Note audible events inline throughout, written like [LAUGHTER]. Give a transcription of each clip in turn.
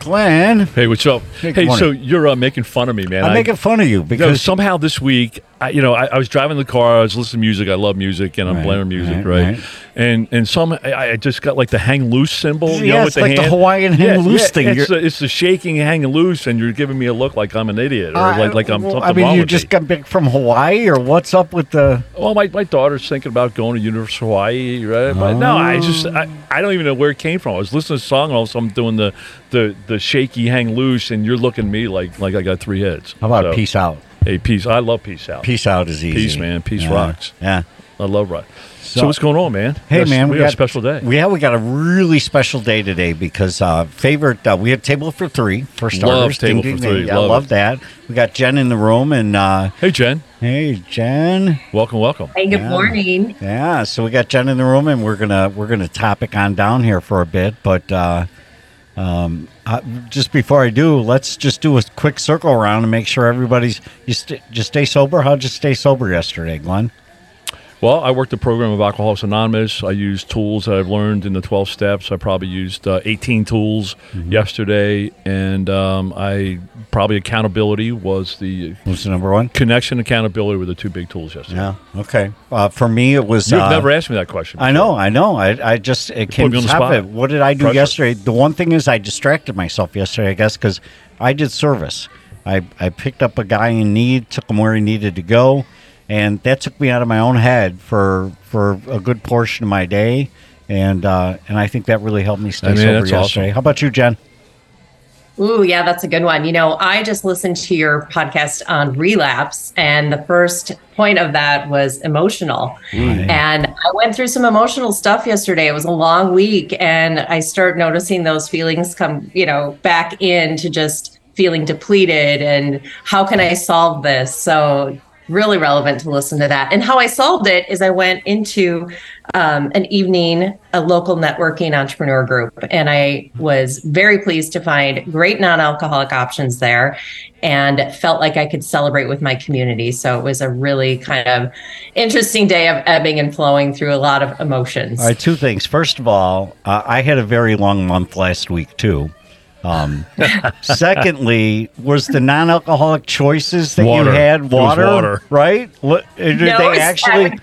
Glenn. Hey, what's up? Hey, Hey, so you're uh, making fun of me, man. I'm I- making fun of you you know, because somehow this week, I, you know, I, I was driving the car. I was listening to music. I love music, and I'm Right, blaring music, right, right? right. And and some, I, I just got like the hang loose symbol. You Yeah, know, it's with the like the hand. Hawaiian hang loose thing. It's the, it's the shaking hang loose, and you're giving me a look like I'm an idiot or Uh, like like I'm well, something I mean, you just got back from Hawaii, or what's up with the? Well, my, my daughter's thinking about going to University of Hawaii, right? But no, I just I, I don't even know where it came from. I was listening to a song, and all of a sudden I'm doing the, the, the shaky hang loose, and you're looking at me like like I got three heads. How about So, peace out? Hey, peace. I love peace out. Peace out is easy. Peace, man. Peace Yeah, rocks. Yeah. I love rock. So, So- what's going on, man? Hey, We man, we, got, a special day. Yeah, we got a really special day today because uh, favorite. Uh, we have table for three for starters. table Ding, for three. ding. Yeah, I Love love it. that. We got Jen in the room, and uh, hey, Jen. hey, Jen. Welcome, welcome. Hey, good Yeah. morning. Yeah, so we got Jen in the room, and we're gonna we're gonna topic on down here for a bit. But uh, um, uh, just before I do, let's just do a quick circle around and make sure everybody's you st- just stay sober. How'd you stay sober yesterday, Glenn? Well, I worked the program of Alcoholics Anonymous. I used tools that I've learned in the 12 steps. I probably used uh, 18 tools Mm-hmm. yesterday. And um, I probably accountability was the Who's the number one? connection accountability were the two big tools yesterday. Yeah. Okay. Uh, for me, it was. You've uh, never asked me that question. I know, I know. I, I just it came me on to the spot. it. What did I do Pressure. yesterday? The one thing is I distracted myself yesterday, I guess, because I did service. I I picked up a guy in need, took him where he needed to go, and that took me out of my own head for for a good portion of my day, and uh, and I think that really helped me stay I mean, sober that's awesome. yesterday. How about you, Jen? Ooh, yeah, that's a good one. You know, I just listened to your podcast on relapse, and the first point of that was emotional. And I went through some emotional stuff yesterday. It was a long week, and I start noticing those feelings come, you know, back into just feeling depleted and how can I solve this? So, really relevant to listen to that. And how I solved it is I went into um, an evening, a local networking entrepreneur group, and I was very pleased to find great non alcoholic options there and felt like I could celebrate with my community. So it was a really kind of interesting day of ebbing and flowing through a lot of emotions. All right, two things. First of all, uh, I had a very long month last week too. Um, secondly, was the non-alcoholic choices that Water. you had water, water. right? What, did No, they it's- actually?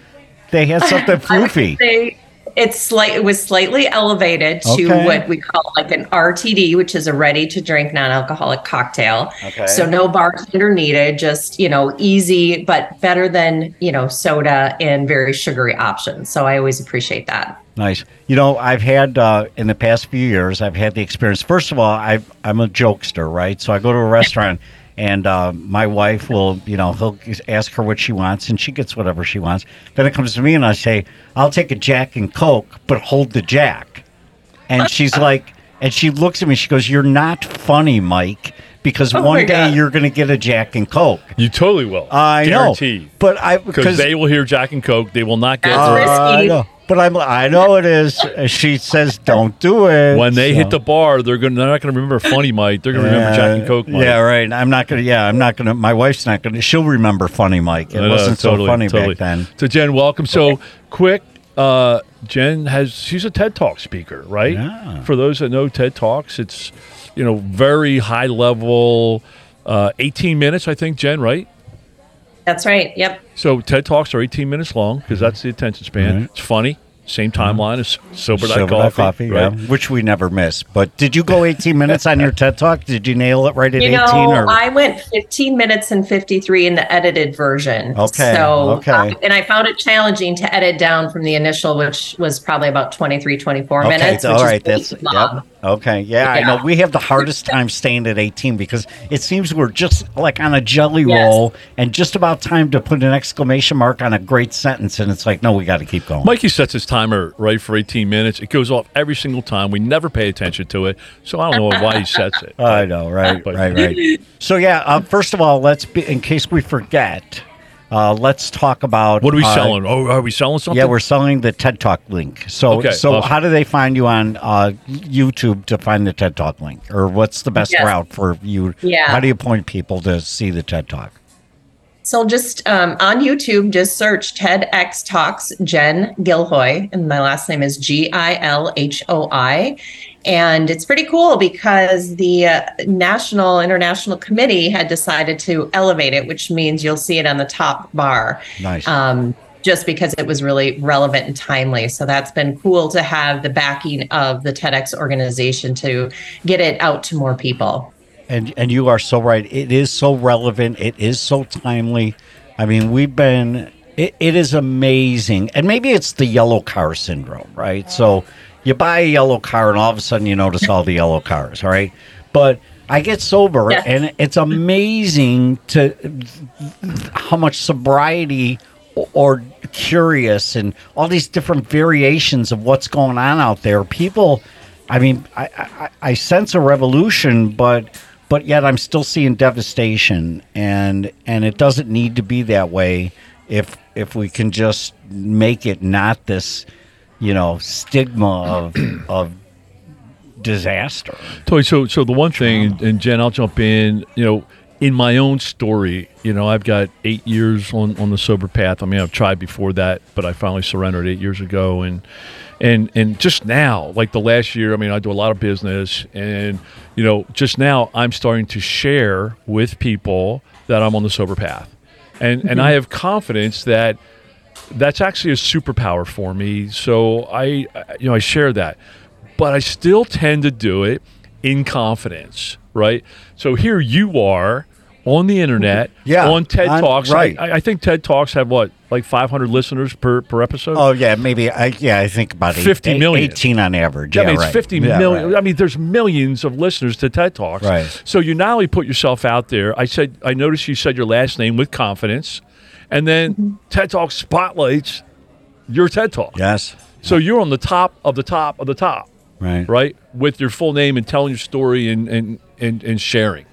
They had something [LAUGHS] I would say it's slight. It was slightly elevated to Okay. what we call like an RTD, which is a ready-to-drink non-alcoholic cocktail. Okay. So no bartender needed. Just you know, easy, but better than you know soda and very sugary options. So I always appreciate that. Nice. You know, I've had uh, in the past few years, I've had the experience. First of all, i I'm a jokester, right? So I go to a restaurant, and uh, my wife will, you know, he'll ask her what she wants, and she gets whatever she wants. Then it comes to me, and I say, "I'll take a Jack and Coke, but hold the Jack." And [LAUGHS] she's like, and she looks at me. She goes, "You're not funny, Mike." Because Oh one day God. you're going to get a Jack and Coke. You totally will. I Guaranteed. know, but I Because they will hear Jack and Coke. They will not get That's the- risky. But I'm I know it is. She says don't do it. when they So- hit the bar, they're going. They're not going to remember Funny Mike. They're going to remember Jack and Coke. Mike. Yeah, right. I'm not gonna. Yeah, I'm not gonna. My wife's not gonna. She'll remember Funny Mike. It know, wasn't totally, so funny totally. back then. So Jen, welcome. So quick, uh, Jen has she's a TED Talk speaker, right? Yeah. For those that know TED Talks, it's you know very high level, uh, 18 minutes, I think, Jen, right? That's right. Yep. So TED Talks are 18 minutes long because that's the attention span. Right. It's funny. Same timeline as Sober Sober Night Night Coffee, yeah, which we never miss. But did you go 18 [LAUGHS] minutes on your TED Talk? Did you nail it right at You 18? know, or I went 15 minutes and 53 in the edited version. Okay, So, okay. uh, and I found it challenging to edit down from the initial, which was probably about 23, 24 Okay, minutes. all which right, is that's- long. yep. Okay, yeah, I know. We have the hardest time staying at 18 because it seems we're just like on a jelly Yes. roll and just about time to put an exclamation mark on a great sentence. And it's like, no, we got to keep going. Mikey sets his timer right for 18 minutes. It goes off every single time. We never pay attention to it, so I don't know why he sets it. [LAUGHS] I know, right, But- right, right. So, yeah, uh, first of all, let's be, in case we forget, uh, let's talk about What are we uh, selling? Oh, are we selling something? Yeah, we're selling the TED Talk link. So, Okay, so awesome. how do they find you on uh, YouTube to find the TED Talk link, or what's the best Yes. route for you? Yeah. How do you point people to see the TED Talk? So just um, on YouTube, just search TEDx Talks Jen Gilhoi, and my last name is G I L H O I. And it's pretty cool because the uh, National International Committee had decided to elevate it, which means you'll see it on the top bar. Nice. Um, just because it was really relevant and timely. So that's been cool to have the backing of the TEDx organization to get it out to more people. And and you are so right. It is so relevant. It is so timely. I mean, we've been. It, it is amazing, and maybe it's the yellow car syndrome, right? So you buy a yellow car, and all of a sudden you notice all the yellow cars, all right? But I get sober, Yeah. and it's amazing to how much sobriety or curious and all these different variations of what's going on out there. People, I mean, I, I, I sense a revolution, but but yet I'm still seeing devastation, and and it doesn't need to be that way if if we can just make it not this, you know, stigma of [CLEARS THROAT] of disaster. Toy, so so the one thing, and Jen, I'll jump in. You know, in my own story, you know, I've got eight years on on the sober path. I mean, I've tried before that, but I finally surrendered eight years ago, and and and just now, like the last year, I mean, I do a lot of business, and you know, just now, I'm starting to share with people that I'm on the sober path, and and I mm-hmm. have confidence that that's actually a superpower for me. So I, I- you know, I share that, but I still tend to do it in confidence, right? So here you are on the internet, Yeah, on TED I'm- Talks. right. I, I think TED Talks have what, like 500 listeners per per episode. Oh yeah, maybe I yeah I think about eight- 50 eight- million. eighteen on average. I yeah, mean, it's right. fifty Yeah, million. right. I mean, there's millions of listeners to TED Talks. Right. So you not only put yourself out there. I said, I noticed you said your last name with confidence, and then Mm-hmm. TED Talk spotlights your TED Talk. Yes. So you're on the top of the top of the top, Right. right? With your full name and telling your story and and and, and sharing.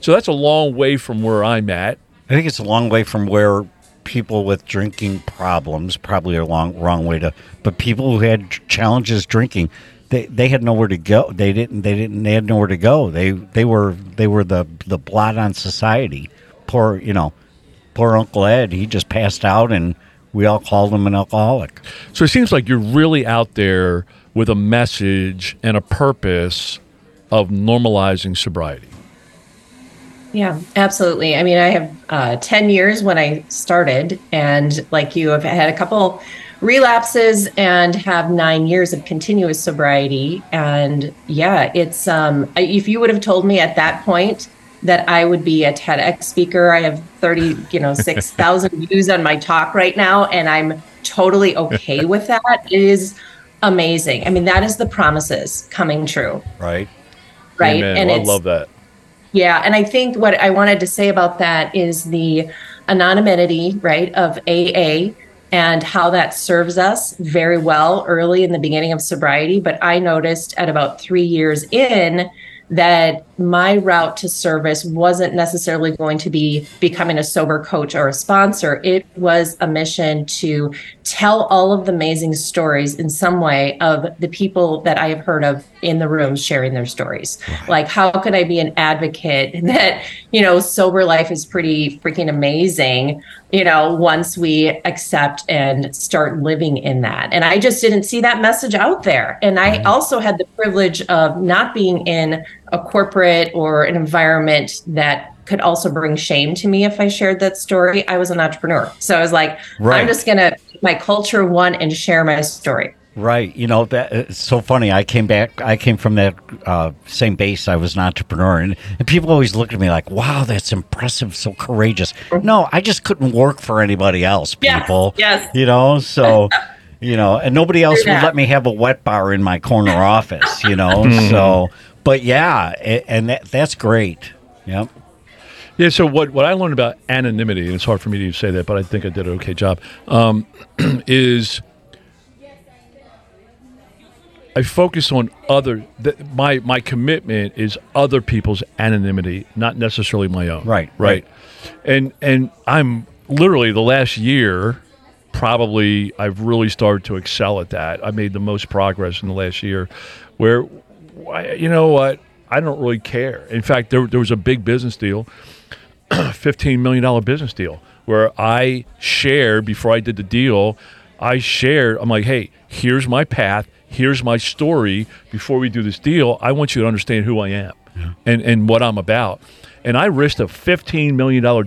So that's a long way from where I'm at. I think it's a long way from where people with drinking problems probably a long wrong way to but people who had challenges drinking they, they had nowhere to go they didn't they didn't they had nowhere to go they they were they were the the blot on society poor you know poor uncle ed he just passed out and we all called him an alcoholic So it seems like you're really out there with a message and a purpose of normalizing sobriety. Yeah, absolutely. I mean, I have uh, 10 years when I started, and like you, have had a couple relapses and have nine years of continuous sobriety. And yeah, it's, um, if you would have told me at that point that I would be a TEDx speaker, I have 30, you know, 6,000 [LAUGHS] views on my talk right now, and I'm totally okay with that. It is amazing. I mean, that is the promises coming true, right right? Amen. And Well, I love that. Yeah, and I think what I wanted to say about that is the anonymity, right, of AA and how that serves us very well early in the beginning of sobriety. But I noticed at about three years in that my route to service wasn't necessarily going to be becoming a sober coach or a sponsor. It was a mission to tell all of the amazing stories in some way of the people that I have heard of in the room sharing their stories. Like, how could I be an advocate [LAUGHS] that, you know, sober life is pretty freaking amazing, you know, once we accept and start living in that? And I just didn't see that message out there. And I also had the privilege of not being in a corporate or an environment that could also bring shame to me if I shared that story. I was an entrepreneur. So I was like, Right. I'm just going to my culture one and share my story. Right. You know, that it's so funny. I came back, I came from that uh, same base. I was an entrepreneur. And, and people always look at me like, wow, that's impressive, so courageous. No, I just couldn't work for anybody else, Yes, people. yes. You know, so. [LAUGHS] you know, and nobody else would let me have a wet bar in my corner [LAUGHS] office, you know. so, but yeah, a- and that, that's great. Yep. Yeah. So what what I learned about anonymity, and it's hard for me to say that, but I think I did an okay job. Um, [CLEARS THROAT] is I focus on other. Th- my my commitment is other people's anonymity, not necessarily my own. Right, Right. And and I'm literally the last year. Probably, I've really started to excel at that. I made the most progress in the last year, where, you know what, I don't really care. In fact, there there was a big business deal [CLEARS THROAT] fifteen million dollar business deal where I shared before I did the deal. I shared. I'm like, hey, here's my path. Here's my story. Before we do this deal, I want you to understand who I am and and what I'm about. And I risked a fifteen million dollar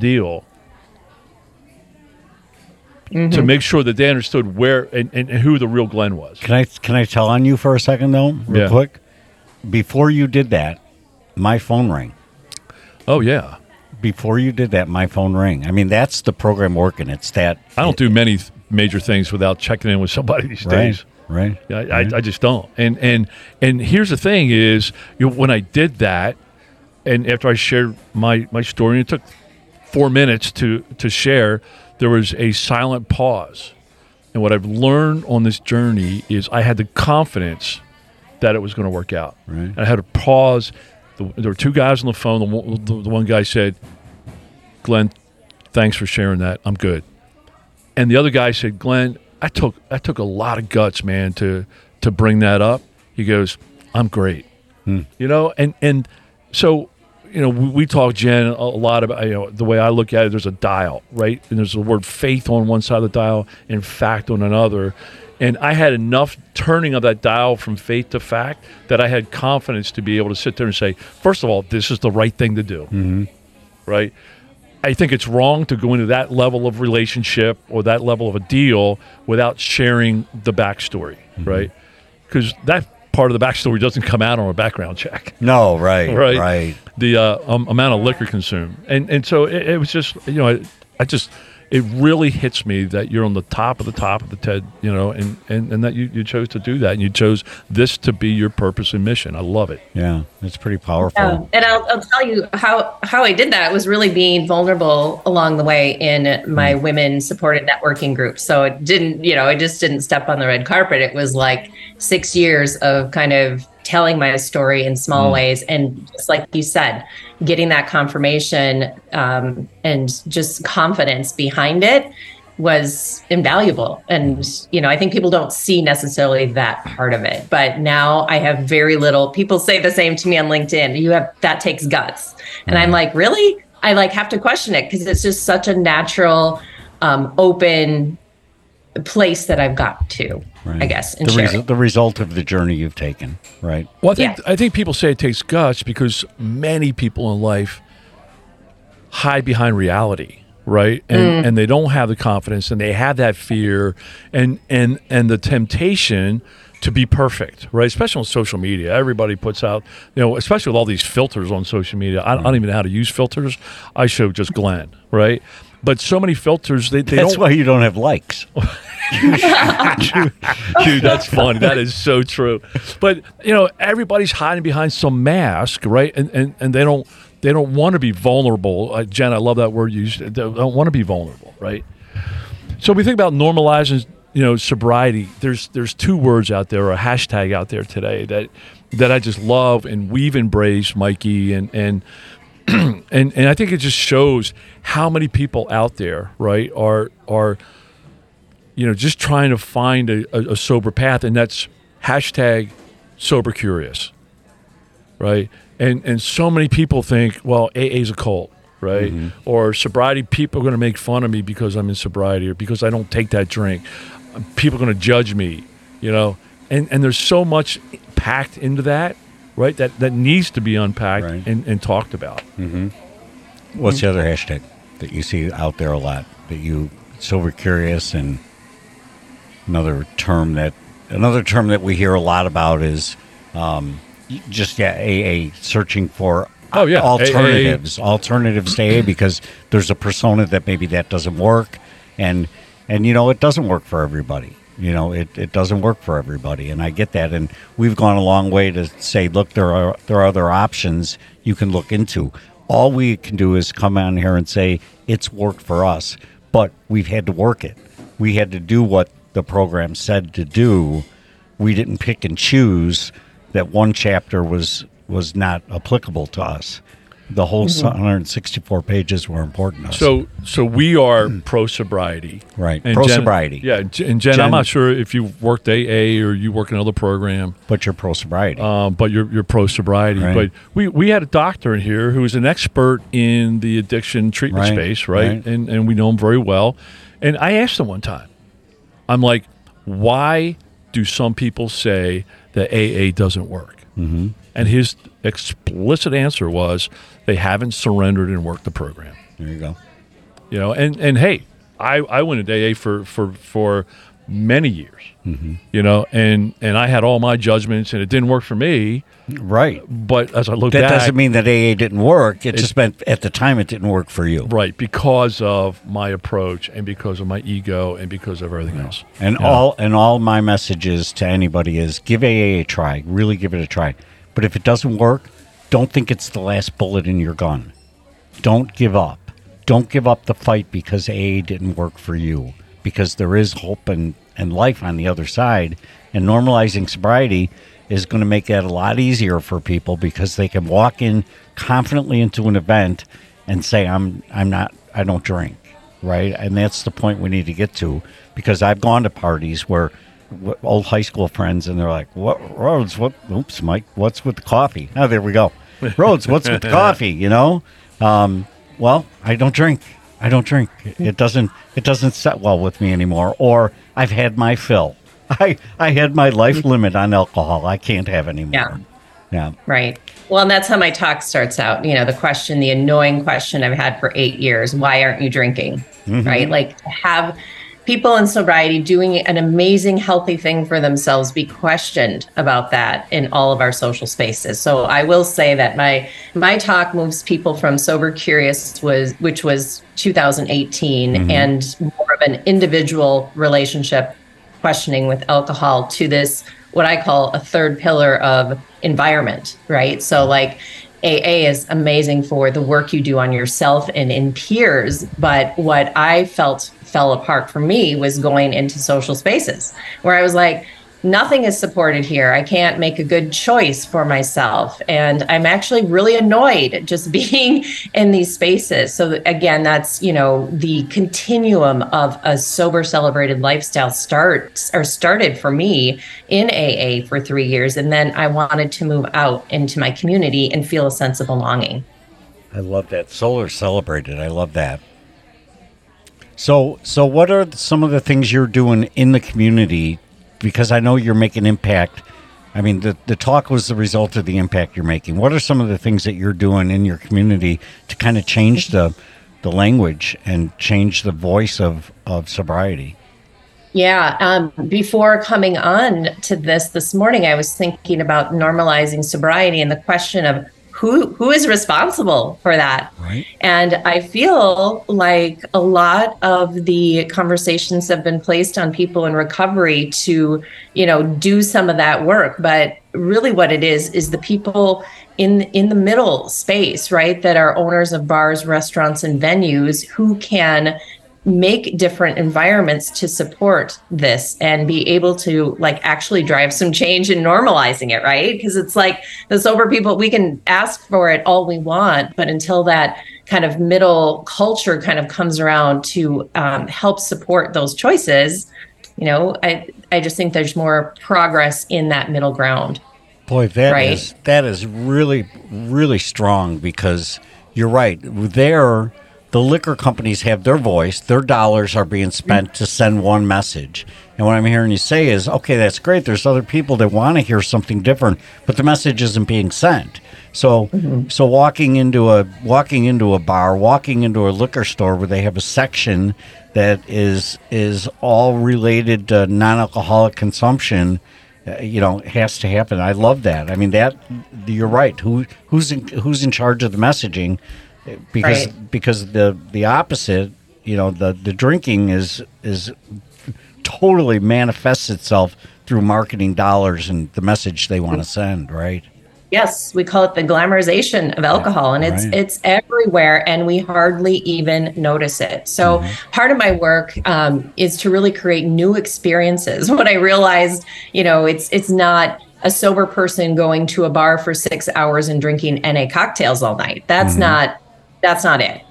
deal to mm-hmm. make sure that they understood where and, and, and who the real Glenn was. Can I can I tell on you for a second though, real Yeah. quick? Before you did that, my phone rang. Oh yeah, Before you did that, my phone rang. I mean, that's the program working. It's that. I don't do many th- major things without checking in with somebody [LAUGHS] these right. days. Right. I, I, I just don't. And and and here's the thing: is you know, when I did that, and after I shared my my story, and it took four minutes to to share. There was a silent pause, and what I've learned on this journey is I had the confidence that it was going to work out. Right. I had to pause. There were two guys on the phone. The one, the, the one guy said, "Glenn, thanks for sharing that. I'm good." And the other guy said, "Glenn, I took I took a lot of guts, man, to to bring that up." He goes, "I'm great." Hmm. You know, and and so you know we, we talk Jen a lot about you know the way I look at it. There's a dial, right, and there's the word faith on one side of the dial and fact on another. And I had enough turning of that dial from faith to fact that I had confidence to be able to sit there and say, first of all, this is the right thing to do, mm-hmm. right? I think it's wrong to go into that level of relationship or that level of a deal without sharing the backstory, mm-hmm. right? Because that part of the backstory doesn't come out on a background check, No. Right. [LAUGHS] right? Right. The uh, um, amount of liquor consumed, and and so it, it was just you know I, I just it really hits me that you're on the top of the top of the TED, you know, and and, and that you, you chose to do that, and you chose this to be your purpose and mission. I love it. Yeah. It's pretty powerful. Yeah. And I'll, I'll tell you how how I did that was really being vulnerable along the way in my mm. women supported networking group. So it didn't, you know, I just didn't step on the red carpet. It was like six years of kind of telling my story in small ways. And just like you said getting that confirmation um, and just confidence behind it was invaluable. And you know i think people don't see necessarily that part of it. But now i have very little. People say the same to me on linkedin. You have that takes guts. And i'm like really? I like have to question it because it's just such a natural um, open place that i've got to right. i guess in the, sharing. resu- the result of the journey you've taken. Right. Well, I think Yeah. I think people say it takes guts because many people in life hide behind reality, right? And mm. and they don't have the confidence and they have that fear and and and the temptation to be perfect, right? Especially on social media, everybody puts out, you know, especially with all these filters on social media. I, I don't mm. even know how to use filters. I show just Glenn, right? But so many filters, they, they That's don't. why you don't have likes. [LAUGHS] Dude, that's funny. That is so true. But you know, everybody's hiding behind some mask, right? And and, and they don't they don't want to be vulnerable. Uh, Jen, I love that word you used. They don't want to be vulnerable, right? So we think about normalizing, you know, sobriety. There's there's two words out there, or a hashtag out there today that that I just love, and we've embraced, Mikey, and and [CLEARS THROAT] and and I think it just shows how many people out there, right, are are you know just trying to find a, a, a sober path, and that's hashtag sober curious, right? And and so many people think, well, AA is a cult, right? Mm-hmm. Or sobriety, people are going to make fun of me because I'm in sobriety, or because I don't take that drink. People are going to judge me, you know. And and there's so much packed into that, right? That that needs to be unpacked Right. and, and talked about. What's the other hashtag that you see out there a lot that you sober curious and another term that another term that we hear a lot about is um, just yeah AA searching for Oh, yeah, alternatives alternatives to AA [CLEARS THROAT] because there's a persona that maybe that doesn't work and and you know it doesn't work for everybody You know, it, it doesn't work for everybody, and I get that. And we've gone a long way to say, look, there are there are other options you can look into. All we can do is come on here and say it's worked for us, but we've had to work it. We had to do what the program said to do. We didn't pick and choose that one chapter was was not applicable to us. The whole 164 pages were important to us. So, so we are pro sobriety, Right. Pro-sobriety. Yeah, and Jen, Jen, I'm not sure if you worked AA or you work in another program, but you're pro sobriety. um, but you're you're pro sobriety. Right. But we we had a doctor in here who is an expert in the addiction treatment Right, space, right? right. And and we know him very well. And I asked him one time, I'm like, why do some people say that AA doesn't work? Mm-hmm. And his explicit answer was they haven't surrendered and worked the program. there you go. You know, and and hey, I I went to AA for for for many years. Mm-hmm. You know, and and I had all my judgments, and it didn't work for me. Right. But as I look That back, doesn't mean that AA didn't work. It, just meant at the time it didn't work for you. right because of my approach and because of my ego and because of everything else. And Yeah. all and all my messages to anybody is give AA a try. Really give it a try. But if it doesn't work, don't think it's the last bullet in your gun. Don't give up. Don't give up the fight because AA didn't work for you. Because there is hope and, and life on the other side. And normalizing sobriety is going to make that a lot easier for people because they can walk in confidently into an event and say, I'm I'm not I don't drink right? And that's the point we need to get to because I've gone to parties where old high school friends and they're like, "What Rhodes? What? Oops, Mike, what's with the coffee?" Oh, there we go. [LAUGHS] Rhodes, what's with the coffee? You know? Um, well, I don't drink. I don't drink. It doesn't. It doesn't set well with me anymore. Or I've had my fill. [LAUGHS] I I had my life mm-hmm. limit on alcohol. I can't have any more. Yeah. Yeah. Right. Well, and that's how my talk starts out. You know, the question, the annoying question I've had for eight years why aren't you drinking? Mm-hmm. Right. Like, have people in sobriety doing an amazing, healthy thing for themselves be questioned about that in all of our social spaces. So I will say that my my talk moves people from sober curious was which was 2018 mm-hmm. and more of an individual relationship questioning with alcohol to this what I call a third pillar of environment, right? So like AA is amazing for the work you do on yourself and in peers, but what I felt fell apart for me was going into social spaces where I was like nothing is supported here. I can't make a good choice for myself. And I'm actually really annoyed just [LAUGHS] being in these spaces. So again, that's, you know, the continuum of a sober celebrated lifestyle starts or started for me in AA for 3 years and then I wanted to move out into my community and feel a sense of belonging. I love that. Solar celebrated. I love that. So, so what are some of the things you're doing in the community? Because I know you're making impact. I mean, the the talk was the result of the impact you're making. What are some of the things that you're doing in your community to kind of change the the language and change the voice of of sobriety? Yeah. Um, before coming on to this this morning, I was thinking about normalizing sobriety and the question of who who is responsible for that. Right. And I feel like a lot of the conversations have been placed on people in recovery to, you know, do some of that work. But really what it is is the people in in the middle space, right, that are owners of bars, restaurants, and venues who can make different environments to support this and be able to like actually drive some change in normalizing it right because it's like the sober people we can ask for it all we want but until that kind of middle culture kind of comes around to um, help support those choices you know i i just think there's more progress in that middle ground Boy, that is Right. that is really really strong because you're right. There, the liquor companies have their voice. Their dollars are being spent to send one message. And what I'm hearing you say is, okay, that's great. There's other people that want to hear something different, but the message isn't being sent. So, so walking into a walking into a bar, walking into a liquor store where they have a section that is is all related to non-alcoholic consumption uh, you know has to happen i love that i mean that you're right who who's in who's in charge of the messaging because Right. because the the opposite you know the the drinking is is totally manifests itself through marketing dollars and the message they want to send, right? Yes, we call it the glamorization of alcohol and it's right. it's everywhere and we hardly even notice it. So Mm-hmm. part of my work um, is to really create new experiences. [LAUGHS] What I realized, you know, it's it's not a sober person going to a bar for six hours and drinking NA cocktails all night. That's not that's not it.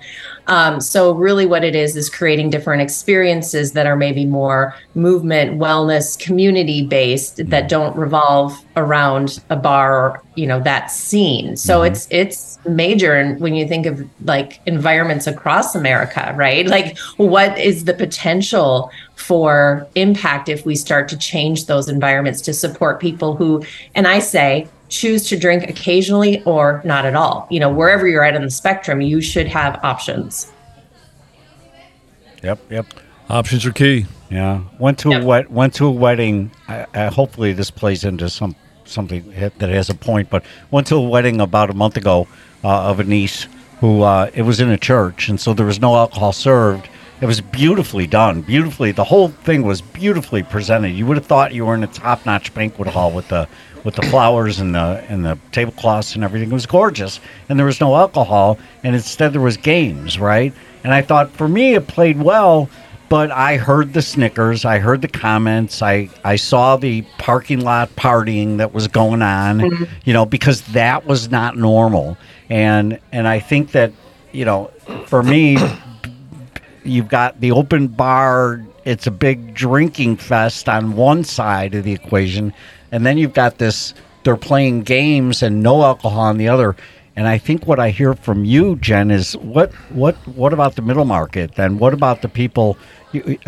Um, so really what it is is creating different experiences that are maybe more movement, wellness, community based that don't revolve around a bar or, you know, that scene. So it's it's major and when you think of like environments across America, right? Like what is the potential for impact if we start to change those environments to support people who and I say choose to drink occasionally or not at all. You know, wherever you're at on the spectrum, you should have options. Yep, yep. Options are key. Yeah, went to Yep. a wet, went to a wedding. I, I, hopefully, this plays into some something that has a point. But went to a wedding about a month ago uh, of a niece who uh, it was in a church, and so there was no alcohol served. It was beautifully done, beautifully. The whole thing was beautifully presented. You would have thought you were in a top-notch banquet hall with the with the flowers and the and the tablecloths and everything. It was gorgeous, and there was no alcohol, and instead there was games, right? And I thought for me it played well, but I heard the snickers, I heard the comments, I I saw the parking lot partying that was going on, mm-hmm. you know, because that was not normal. And and I think that, you know, for me you've got the open bar it's a big drinking fest on one side of the equation and then you've got this they're playing games and no alcohol on the other. And i think what i hear from you jen is what what what about the middle market then? What about the people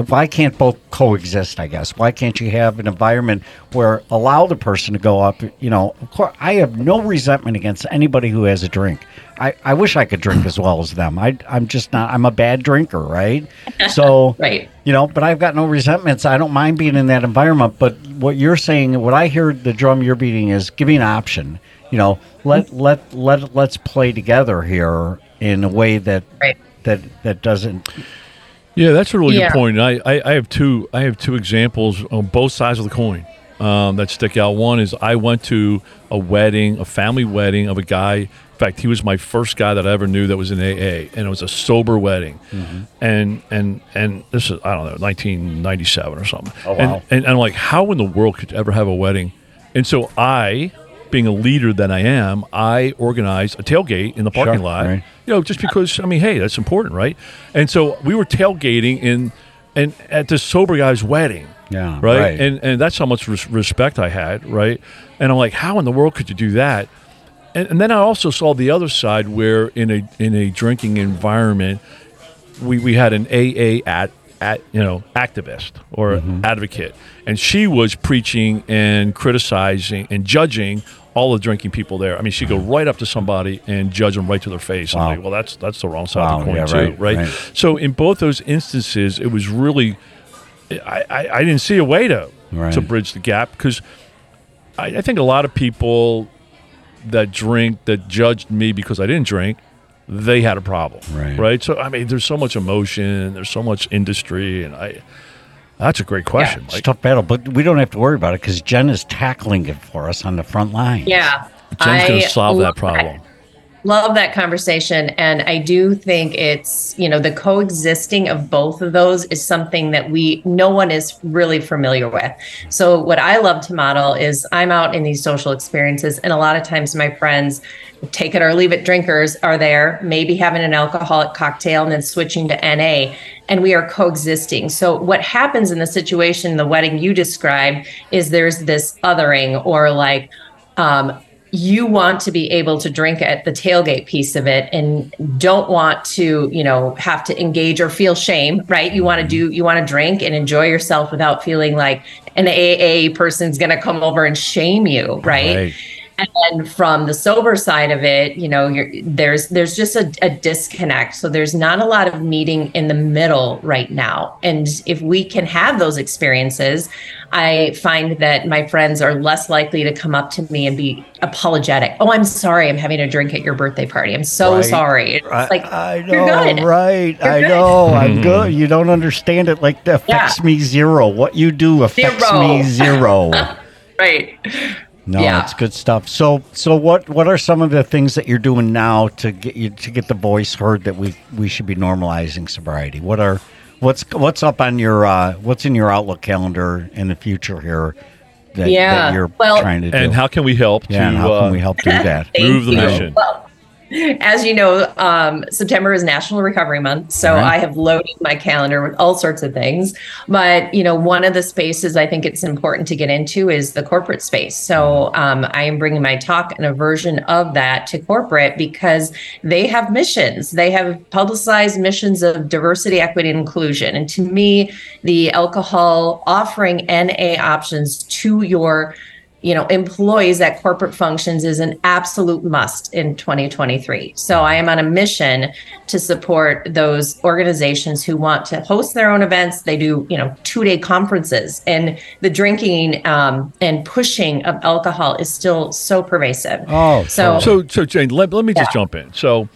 why can't both coexist i guess? Why can't you have an environment where allow the person to go up? You know of course i have no resentment against anybody who has a drink i, I wish i could drink as well as them I, i'm just not i'm a bad drinker right so [LAUGHS] Right. you know but i've got no resentments i don't mind being in that environment but what you're saying what i hear the drum you're beating is give me an option you know let let let let's play together here in a way that Right. that that doesn't Yeah, that's a really Yeah. good point. I, I, I have two I have two examples on both sides of the coin um, that stick out. One is I went to a wedding, a family wedding of a guy. In fact, he was my first guy that I ever knew that was in AA, and it was a sober wedding. And and and this is I don't know, 1997 or something. Oh, and, wow. and I'm like, how in the world could you ever have a wedding? And so I, being a leader that I am, I organized a tailgate in the parking Sure, lot right. you know, just because I mean, hey, that's important, right? And so we were tailgating in, and at this sober guy's wedding, Yeah, right? right. And and that's how much res- respect I had, right? And I'm like, how in the world could you do that? And, and then I also saw the other side where in a in a drinking environment, we we had an AA at at you know activist or Mm-hmm. advocate, and she was preaching and criticizing and judging all the drinking people there. I mean, she'd go right up to somebody and judge them right to their face. Wow. I'm like, well, that's that's the wrong side of the Wow, coin yeah, too, right, right, right. So in both those instances, it was really I, I, I didn't see a way to Right. to bridge the gap because I, I think a lot of people that drink that judged me because I didn't drink, they had a problem, Right. Right. So I mean, there's so much emotion, there's so much industry, and I. That's a great question. it's a Like, tough battle but we don't have to worry about it because jen is tackling it for us on the front line Yeah. Jen's going to solve that problem. Love that conversation. And I do think it's, you know, the coexisting of both of those is something that we, no one is really familiar with. So, what I love to model is I'm out in these social experiences, and a lot of times my friends, take it or leave it drinkers, are there, maybe having an alcoholic cocktail and then switching to NA, and we are coexisting. So, what happens in the situation, the wedding you described, is there's this othering or like, um, you want to be able to drink at the tailgate piece of it and don't want to you know have to engage or feel shame right you want to do you want to drink and enjoy yourself without feeling like an aa person's going to come over and shame you right? Right. And from the sober side of it you know you're, there's there's just a, a, disconnect so there's not a lot of meeting in the middle right now and if we can have those experiences i find that my friends are less likely to come up to me and be apologetic oh i'm sorry i'm having a drink at your birthday party i'm so Right. sorry it's I, like I know, you're good right? You're I good. know. I'm mm-hmm. good. You don't understand it. Like that affects me zero. What you do affects Zero. me zero. [LAUGHS] right No, Yeah. it's good stuff. So, so what? What are some of the things that you're doing now to get you to get the voice heard that we we should be normalizing sobriety? What are what's what's up on your uh, what's in your Outlook calendar in the future here that, Yeah, that you're well- trying to do? And how can we help yeah, and to how uh, can we help do that? [LAUGHS] Move the you. mission? Well, as you know, um, September is National Recovery Month, so Right. I have loaded my calendar with all sorts of things. But you know, one of the spaces I think it's important to get into is the corporate space. So um, I am bringing my talk and a version of that to corporate because they have missions. They have publicized missions of diversity, equity, and inclusion. And to me, the alcohol offering NA options to your you know employees at corporate functions is an absolute must in 2023 so i am on a mission to support those organizations who want to host their own events they do you know two day conferences and the drinking um, and pushing of alcohol is still so pervasive Oh, so So, so Jane, let, let me just jump in. So,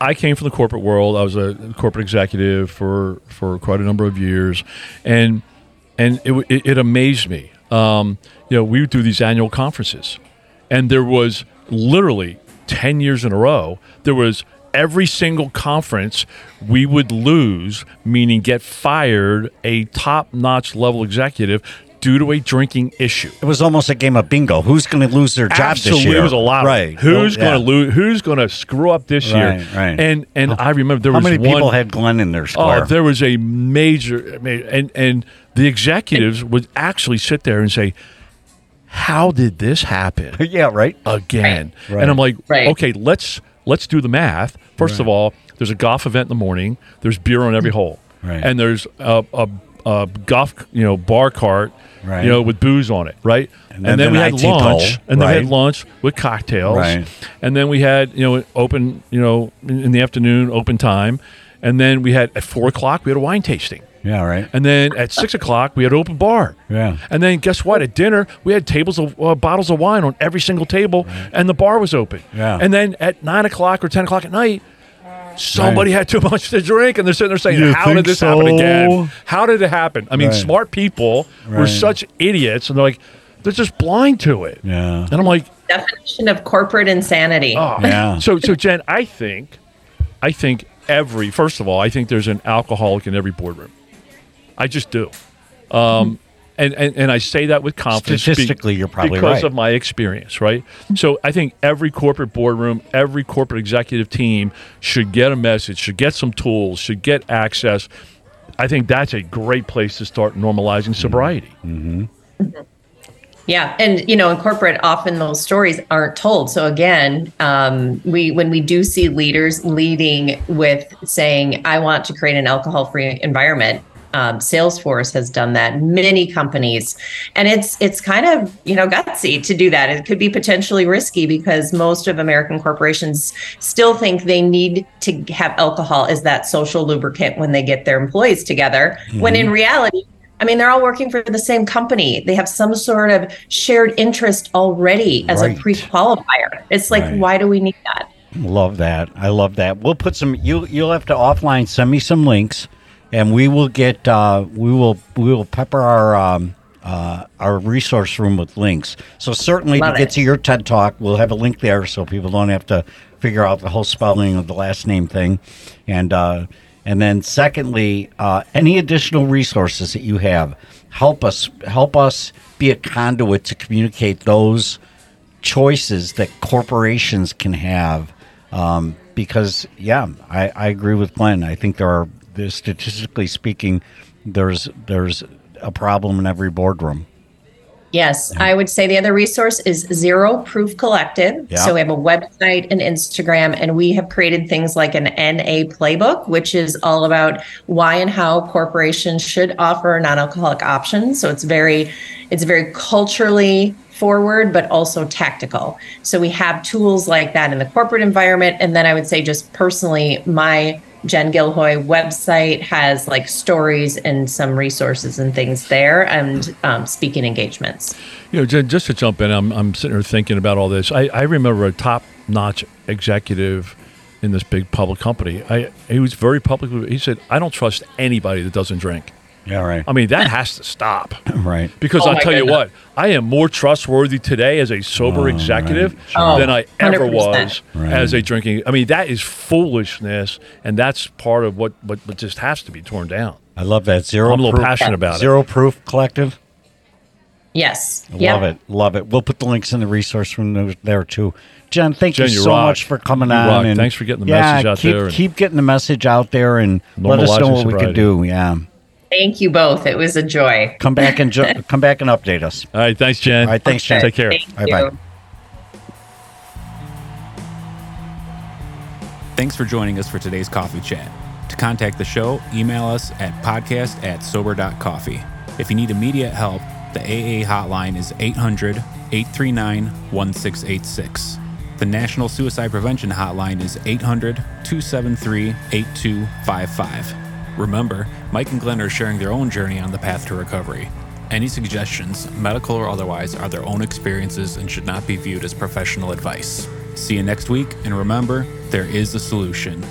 I came from the corporate world. I was a corporate executive for for quite a number of years, and and it w- it, it amazed me. Um, you know, we would do these annual conferences, and there was literally ten years in a row. There was every single conference we would lose, meaning get fired, a top notch level executive due to a drinking issue. It was almost a game of bingo. Who's going to lose their job Absolutely, this year? it was a lot. Right. Who's Oh, yeah. going to lose? Who's going to screw up this year? Right, right. And and I remember there How was many one. people had Glenn in their square? Oh, there was a major, ma- and and the executives would actually sit there and say, "How did this happen [LAUGHS] yeah, right. again?" Right. And I'm like, Right. "Okay, let's let's do the math. First of all, there's a golf event in the morning. There's beer on every hole, Right. and there's a, a, a golf you know bar cart." Right. You know, with booze on it, right? And And, then then we had night toll, lunch, and then we had lunch with cocktails, Right. and then we had you know open you know in, in the afternoon open time, and then we had at four o'clock we had a wine tasting, Yeah, right. and then at six o'clock we had open bar, Yeah. and then guess what? At dinner we had tables of uh, bottles of wine on every single table, and the bar was open. Yeah. And then at nine o'clock or ten o'clock at night. Somebody had too much to drink, and they're sitting there saying, You "How did this so? happen again? How did it happen?" I mean, Right. smart people were such idiots, and they're like, they're just blind to it. Yeah. And I'm like, definition of corporate insanity Oh, Yeah. [LAUGHS] So, so Jen, I think, I think every first of all, I think there's an alcoholic in every boardroom. I just do, um, and, and and I say that with confidence. be- Statistically, you're probably because right. of my experience, right? So I think every corporate boardroom, every corporate executive team should get a message, should get some tools, should get access. I think that's a great place to start normalizing sobriety. Yeah, and you know, in corporate, often those stories aren't told. So again, um, we when we do see leaders leading with saying, "I want to create an alcohol-free environment," um, Salesforce has done that. Many companies, and it's it's kind of you know gutsy to do that. It could be potentially risky because most of American corporations still think they need to have alcohol as that social lubricant when they get their employees together. When in reality, I mean, they're all working for the same company. They have some sort of shared interest already as Right. a pre-qualifier. It's like, Right. why do we need that? Love that. I love that. We'll put some. You you'll have to offline send me some links, and we will get. Uh, we will we will pepper our um, uh, our resource room with links. So certainly Love to get it. to your TED talk, we'll have a link there, so people don't have to figure out the whole spelling of the last name thing, and uh, and then secondly, uh, any additional resources that you have, help us help us be a conduit to communicate those choices that corporations can have um, because yeah I, I agree with glenn i think there are there's statistically speaking there's there's a problem in every boardroom Yes, I would say the other resource is Zero Proof Collective. Yeah. So we have a website and Instagram, and we have created things like an NA playbook, which is all about why and how corporations should offer non-alcoholic options. So it's very, it's very culturally forward, but also tactical. So we have tools like that in the corporate environment. And then I would say, just personally, my Jen Gilhoi website has like stories and some resources and things there and um, speaking engagements. You know, Jen, just to jump in, I'm, I'm sitting here thinking about all this. I, I remember a top notch executive in this big public company. I, he was very public. He said, I don't trust anybody that doesn't drink. Yeah, right. I mean, that has to stop. [LAUGHS] right. Because Oh I'll my tell you what, I am more trustworthy today as a sober oh, executive Oh, than I ever 100%. was Right. as a drinking. I mean, that is foolishness, and that's part of what, what, what just has to be torn down. I love that zero. I'm a little proof, passionate about it. Zero proof collective. Yes. Love it. Love it. We'll put the links in the resource room there- there too. Jen, thank Jen, you you so rock. much for coming You on. rock. And Thanks for getting the yeah, message out keep, there and- Keep getting the message out there and let us know Normalizing what we sobriety. can do. Yeah. Thank you both. It was a joy. Come back and jo- [LAUGHS] come back and update us. All right, thanks, Jen. All right, thanks, Jen. Take care. Thank Bye-bye. Thanks for joining us for today's coffee chat. To contact the show, email us at podcast at sober.coffee. If you need immediate help, the AA hotline is 800 839 1686. The National Suicide Prevention Hotline is 800 273 8255. Remember, Mike and Glenn are sharing their own journey on the path to recovery. Any suggestions, medical or otherwise, are their own experiences and should not be viewed as professional advice. See you next week, and remember, there is a solution.